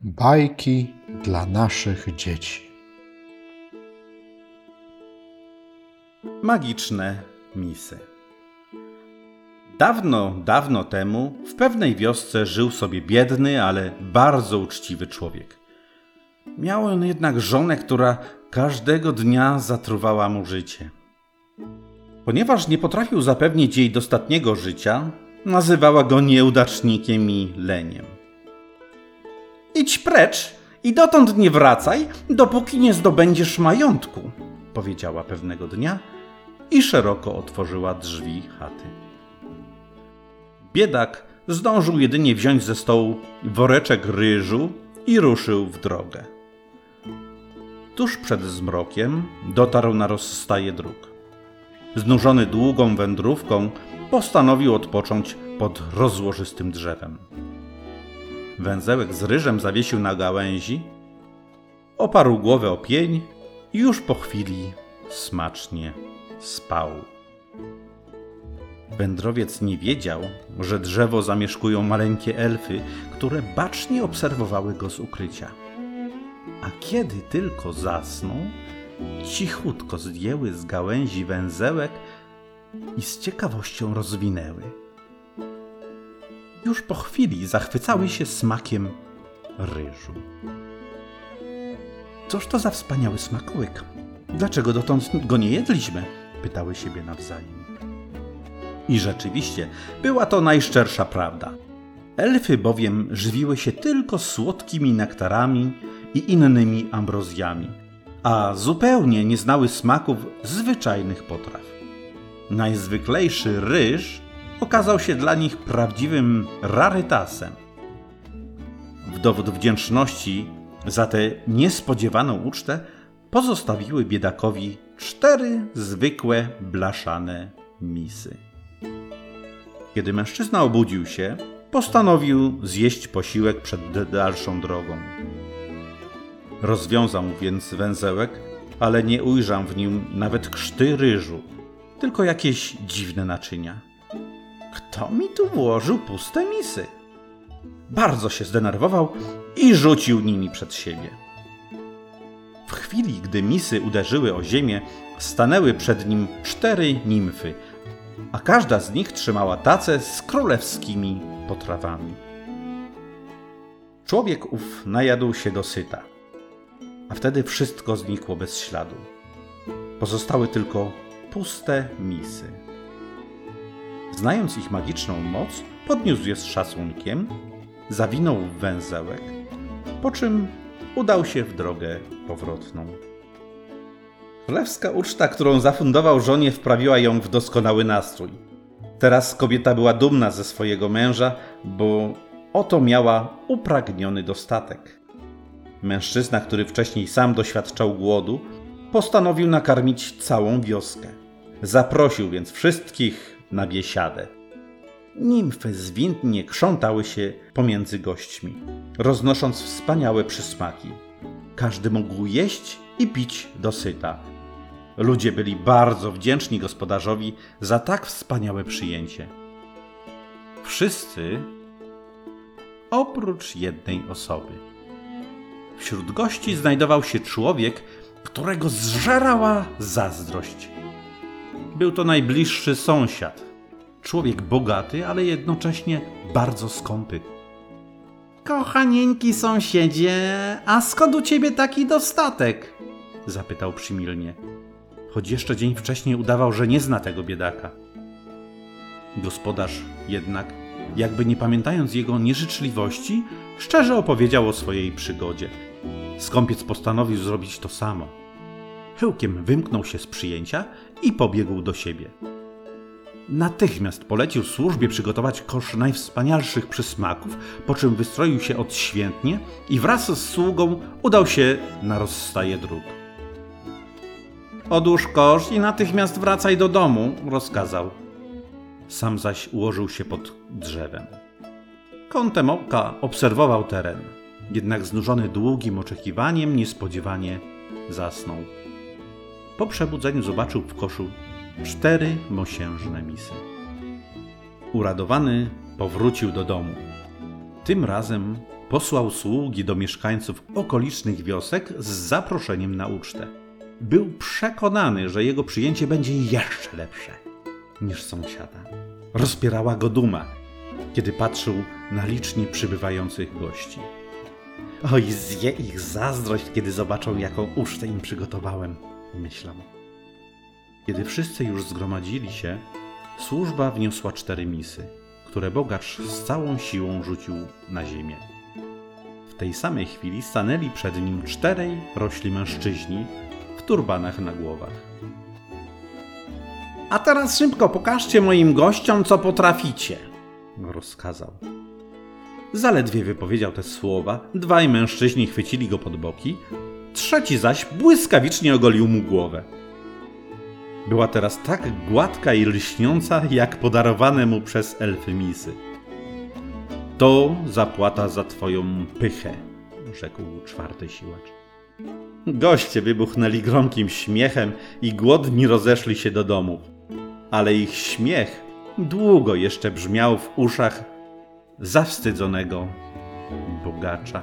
Bajki dla naszych dzieci. Magiczne misy. Dawno, dawno temu w pewnej wiosce żył sobie biedny, ale bardzo uczciwy człowiek. Miał on jednak żonę, która każdego dnia zatruwała mu życie. Ponieważ nie potrafił zapewnić jej dostatniego życia, nazywała go nieudacznikiem i leniem. Idź precz i dotąd nie wracaj, dopóki nie zdobędziesz majątku, powiedziała pewnego dnia i szeroko otworzyła drzwi chaty. Biedak zdążył jedynie wziąć ze stołu woreczek ryżu i ruszył w drogę. Tuż przed zmrokiem dotarł na rozstaje dróg. Znużony długą wędrówką, postanowił odpocząć pod rozłożystym drzewem. Węzełek z ryżem zawiesił na gałęzi, oparł głowę o pień i już po chwili smacznie spał. Wędrowiec nie wiedział, że drzewo zamieszkują maleńkie elfy, które bacznie obserwowały go z ukrycia. A kiedy tylko zasnął, cichutko zdjęły z gałęzi węzełek i z ciekawością rozwinęły. Już po chwili zachwycały się smakiem ryżu. Cóż to za wspaniały smakołyk? Dlaczego dotąd go nie jedliśmy? pytały siebie nawzajem. I rzeczywiście była to najszczersza prawda. Elfy bowiem żywiły się tylko słodkimi nektarami i innymi ambrozjami, a zupełnie nie znały smaków zwyczajnych potraw. Najzwyklejszy ryż okazał się dla nich prawdziwym rarytasem. W dowód wdzięczności za tę niespodziewaną ucztę pozostawiły biedakowi cztery zwykłe blaszane misy. Kiedy mężczyzna obudził się, postanowił zjeść posiłek przed dalszą drogą. Rozwiązał więc węzełek, ale nie ujrzał w nim nawet krzty ryżu, tylko jakieś dziwne naczynia. Kto mi tu włożył puste misy? Bardzo się zdenerwował i rzucił nimi przed siebie. W chwili, gdy misy uderzyły o ziemię, stanęły przed nim cztery nimfy, a każda z nich trzymała tacę z królewskimi potrawami. Człowiek ów najadł się dosyta, a wtedy wszystko znikło bez śladu. Pozostały tylko puste misy. Znając ich magiczną moc, podniósł je z szacunkiem, zawinął w węzełek, po czym udał się w drogę powrotną. Królewska uczta, którą zafundował żonie, wprawiła ją w doskonały nastrój. Teraz kobieta była dumna ze swojego męża, bo oto miała upragniony dostatek. Mężczyzna, który wcześniej sam doświadczał głodu, postanowił nakarmić całą wioskę. Zaprosił więc wszystkich na biesiadę. Nimfy zwinnie krzątały się pomiędzy gośćmi, roznosząc wspaniałe przysmaki. Każdy mógł jeść i pić dosyta. Ludzie byli bardzo wdzięczni gospodarzowi za tak wspaniałe przyjęcie. Wszyscy oprócz jednej osoby. Wśród gości znajdował się człowiek, którego zżerała zazdrość. Był to najbliższy sąsiad. Człowiek bogaty, ale jednocześnie bardzo skąpy. Kochanieńki sąsiedzie, a skąd u ciebie taki dostatek? zapytał przymilnie, choć jeszcze dzień wcześniej udawał, że nie zna tego biedaka. Gospodarz jednak, jakby nie pamiętając jego nieżyczliwości, szczerze opowiedział o swojej przygodzie. Skąpiec postanowił zrobić to samo. Chyłkiem wymknął się z przyjęcia i pobiegł do siebie. Natychmiast polecił służbie przygotować kosz najwspanialszych przysmaków, po czym wystroił się odświętnie i wraz z sługą udał się na rozstaje dróg. Odłóż kosz i natychmiast wracaj do domu, rozkazał. Sam zaś ułożył się pod drzewem. Kątem oka obserwował teren, jednak znużony długim oczekiwaniem niespodziewanie zasnął. Po przebudzeniu zobaczył w koszu cztery mosiężne misy. Uradowany powrócił do domu. Tym razem posłał sługi do mieszkańców okolicznych wiosek z zaproszeniem na ucztę. Był przekonany, że jego przyjęcie będzie jeszcze lepsze niż sąsiada. Rozpierała go duma, kiedy patrzył na licznie przybywających gości. Oj, zje ich zazdrość, kiedy zobaczą, jaką ucztę im przygotowałem, myślał. Kiedy wszyscy już zgromadzili się, służba wniosła cztery misy, które bogacz z całą siłą rzucił na ziemię. W tej samej chwili stanęli przed nim czterej rośli mężczyźni w turbanach na głowach. A teraz szybko pokażcie moim gościom, co potraficie, rozkazał. Zaledwie wypowiedział te słowa, dwaj mężczyźni chwycili go pod boki, trzeci zaś błyskawicznie ogolił mu głowę. Była teraz tak gładka i lśniąca, jak podarowane mu przez elfy misy. To zapłata za twoją pychę, rzekł czwarty siłacz. Goście wybuchnęli gromkim śmiechem i głodni rozeszli się do domów. Ale ich śmiech długo jeszcze brzmiał w uszach zawstydzonego bogacza.